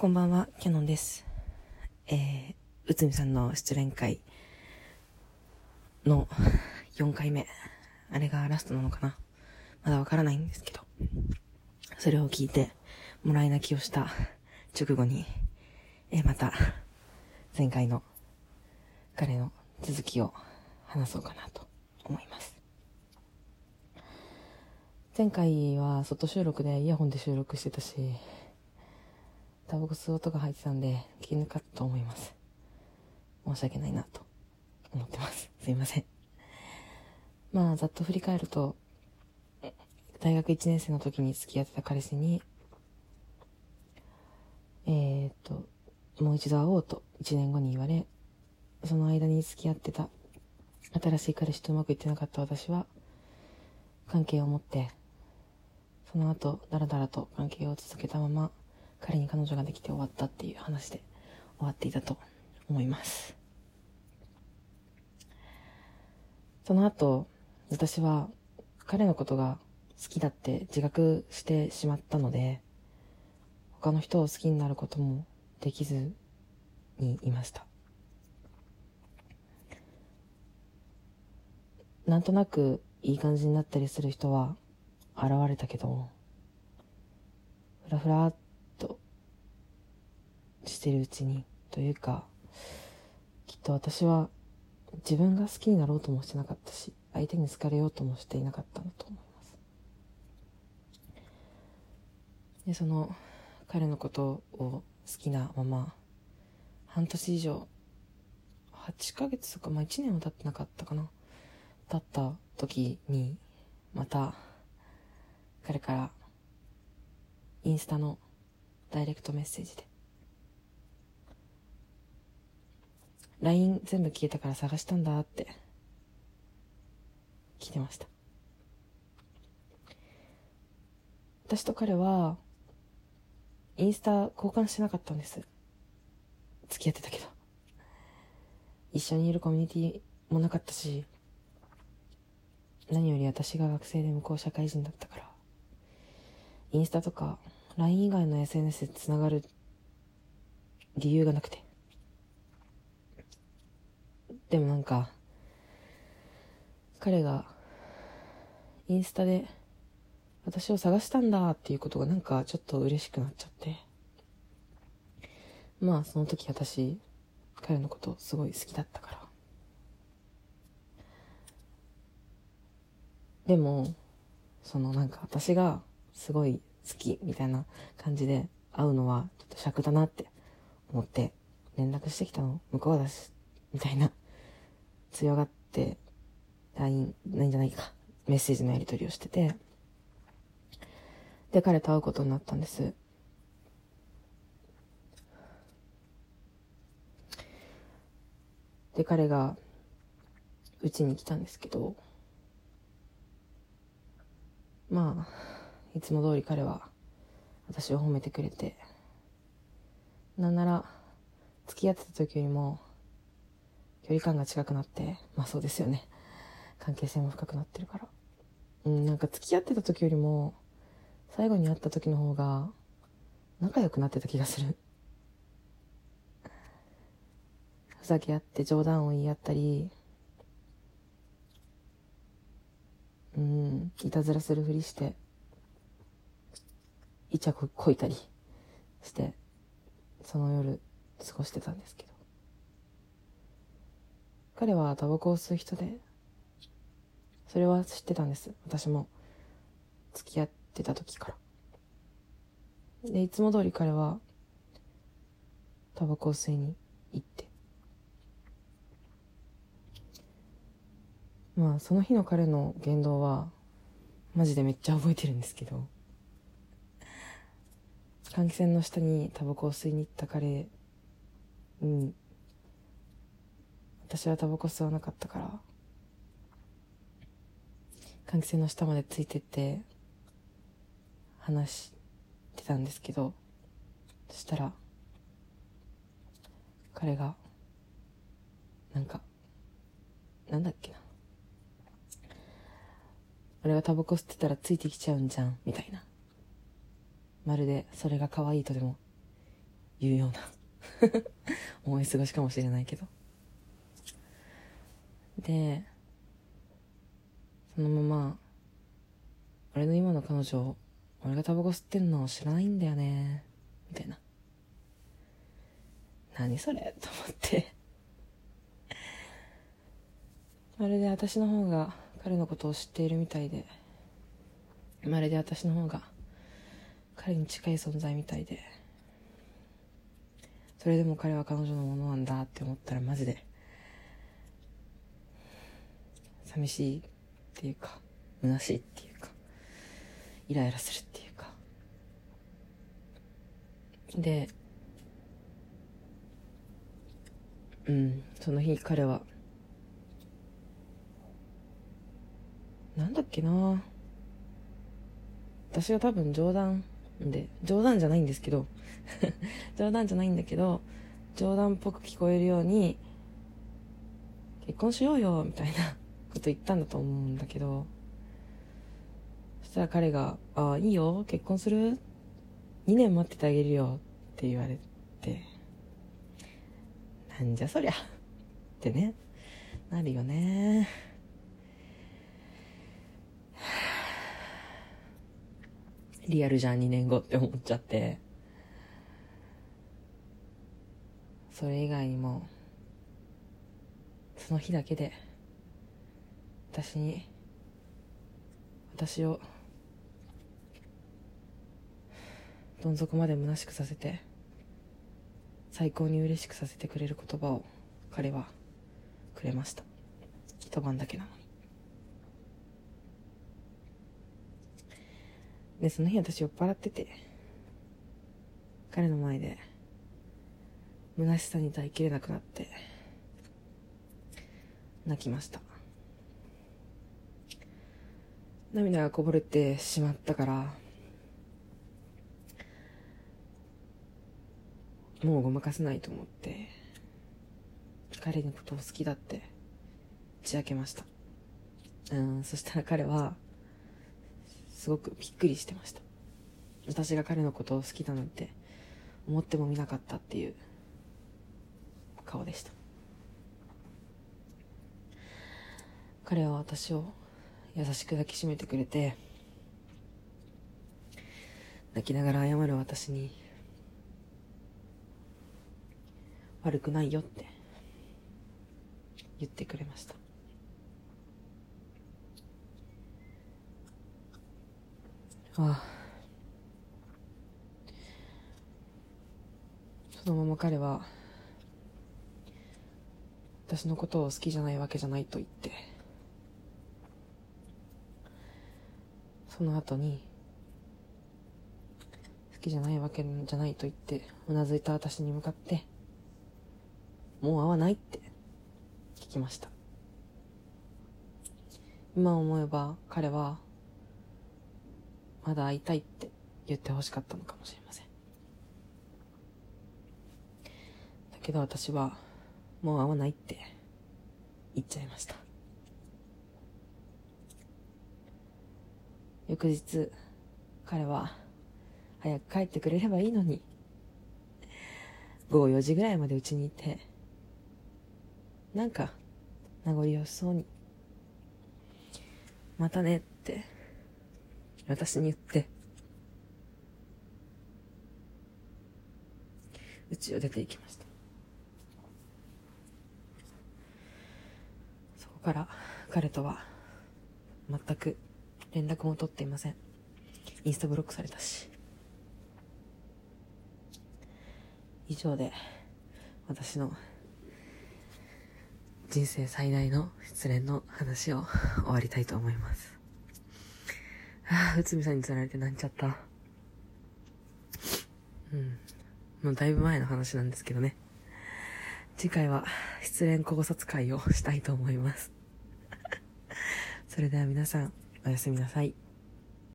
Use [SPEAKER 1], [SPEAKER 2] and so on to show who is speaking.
[SPEAKER 1] こんばんは、キャノンです。えー、うつみさんの失恋会の4回目。あれがラストなのかなまだわからないんですけど。それを聞いて、もらい泣きをした直後に、えー、また、前回の彼の続きを話そうかなと思います。前回は外収録でイヤホンで収録してたし、タバコ吸う音が入ってたんで、気抜かったと思います。申し訳ないなと思ってます。すいません。まあ、ざっと振り返ると、大学1年生の時に付き合ってた彼氏に、えー、っと、もう一度会おうと1年後に言われ、その間に付き合ってた新しい彼氏とうまくいってなかった私は、関係を持って、その後、だらだらと関係を続けたまま、彼に彼女ができて終わったっていう話で終わっていたと思います。その後、私は彼のことが好きだって自覚してしまったので、他の人を好きになることもできずにいました。なんとなくいい感じになったりする人は現れたけど、ふらふらっしてるうちに、というか、きっと私は自分が好きになろうともしてなかったし、相手に好かれようともしていなかったんだと思います。で、その彼のことを好きなまま、半年以上、8ヶ月とか、まあ1年は経ってなかったかな。経った時に、また、彼から、インスタのダイレクトメッセージで、LINE 全部消えたから探したんだって、来てました。私と彼は、インスタ交換してなかったんです。付き合ってたけど。一緒にいるコミュニティもなかったし、何より私が学生で向こう社会人だったから、インスタとか LINE 以外の SNS で繋がる理由がなくて。でもなんか、彼がインスタで私を探したんだっていうことがなんかちょっと嬉しくなっちゃって。まあその時私、彼のことすごい好きだったから。でも、そのなんか私がすごい好きみたいな感じで会うのはちょっと尺だなって思って連絡してきたの向こうだし、みたいな強がって LINE、ないんじゃないか、メッセージのやり取りをしてて、で、彼と会うことになったんです。で、彼が、うちに来たんですけど、まあ、いつも通り彼は、私を褒めてくれて、なんなら、付き合ってた時よりも、距離感が近くなって、まあそうですよね。関係性も深くなってるから。うん、なんか付き合ってた時よりも、最後に会った時の方が、仲良くなってた気がする。ふざけ合って冗談を言い合ったり、うん、いたずらするふりして、イチャここいたりして、その夜過ごしてたんですけど。彼はタバコを吸う人で、それは知ってたんです。私も付き合ってた時から。で、いつも通り彼は、タバコを吸いに行って。まあ、その日の彼の言動は、マジでめっちゃ覚えてるんですけど、換気扇の下にタバコを吸いに行った彼に、私はタバコ吸わなかったから、換気扇の下までついてって、話してたんですけど、そしたら、彼が、なんか、なんだっけな。俺がタバコ吸ってたらついてきちゃうんじゃん、みたいな。まるでそれが可愛いとでもいうような 思い過ごしかもしれないけど。で、そのまま、俺の今の彼女、俺がタバコ吸ってんの知らないんだよね、みたいな。何それと思って。まるで私の方が彼のことを知っているみたいで、まるで私の方が彼に近い存在みたいで、それでも彼は彼女のものなんだって思ったらマジで、寂しいっていうか、虚しいっていうか、イライラするっていうか。で、うん、その日彼は、なんだっけな私が多分冗談で、冗談じゃないんですけど 冗談じゃないんだけど、冗談っぽく聞こえるように、結婚しようよ、みたいなこと言ったんだと思うんだけど、そしたら彼が、ああ、いいよ、結婚する ?2 年待っててあげるよ、って言われて、なんじゃそりゃ、ってね、なるよね。リアルじゃん、2年後って思っちゃって。それ以外にも、その日だけで、私に、私を、どん底まで虚しくさせて、最高に嬉しくさせてくれる言葉を彼はくれました。一晩だけなのに。で、その日私酔っ払ってて、彼の前で、虚しさに耐えきれなくなって、泣きました。涙がこぼれてしまったから、もうごまかせないと思って、彼のことを好きだって打ち明けました。うん、そしたら彼は、すごくびっくりしてました私が彼のことを好きだなんて思ってもみなかったっていう顔でした彼は私を優しく抱きしめてくれて泣きながら謝る私に悪くないよって言ってくれました。ああ。そのまま彼は私のことを好きじゃないわけじゃないと言ってその後に好きじゃないわけじゃないと言ってうなずいた私に向かってもう会わないって聞きました今思えば彼はまだ会いたいって言ってほしかったのかもしれません。だけど私は、もう会わないって言っちゃいました。翌日、彼は、早く帰ってくれればいいのに、午後4時ぐらいまでうちにいて、なんか、名残惜しそうに、またねって私に言って、家を出て行きました。そこから彼とは全く連絡も取っていません。インスタブロックされたし。以上で私の人生最大の失恋の話を終わりたいと思います。ああ、内海さんに釣られてなんちゃった。うん。もうだいぶ前の話なんですけどね。次回は失恋考察会をしたいと思います。それでは皆さん、おやすみなさい。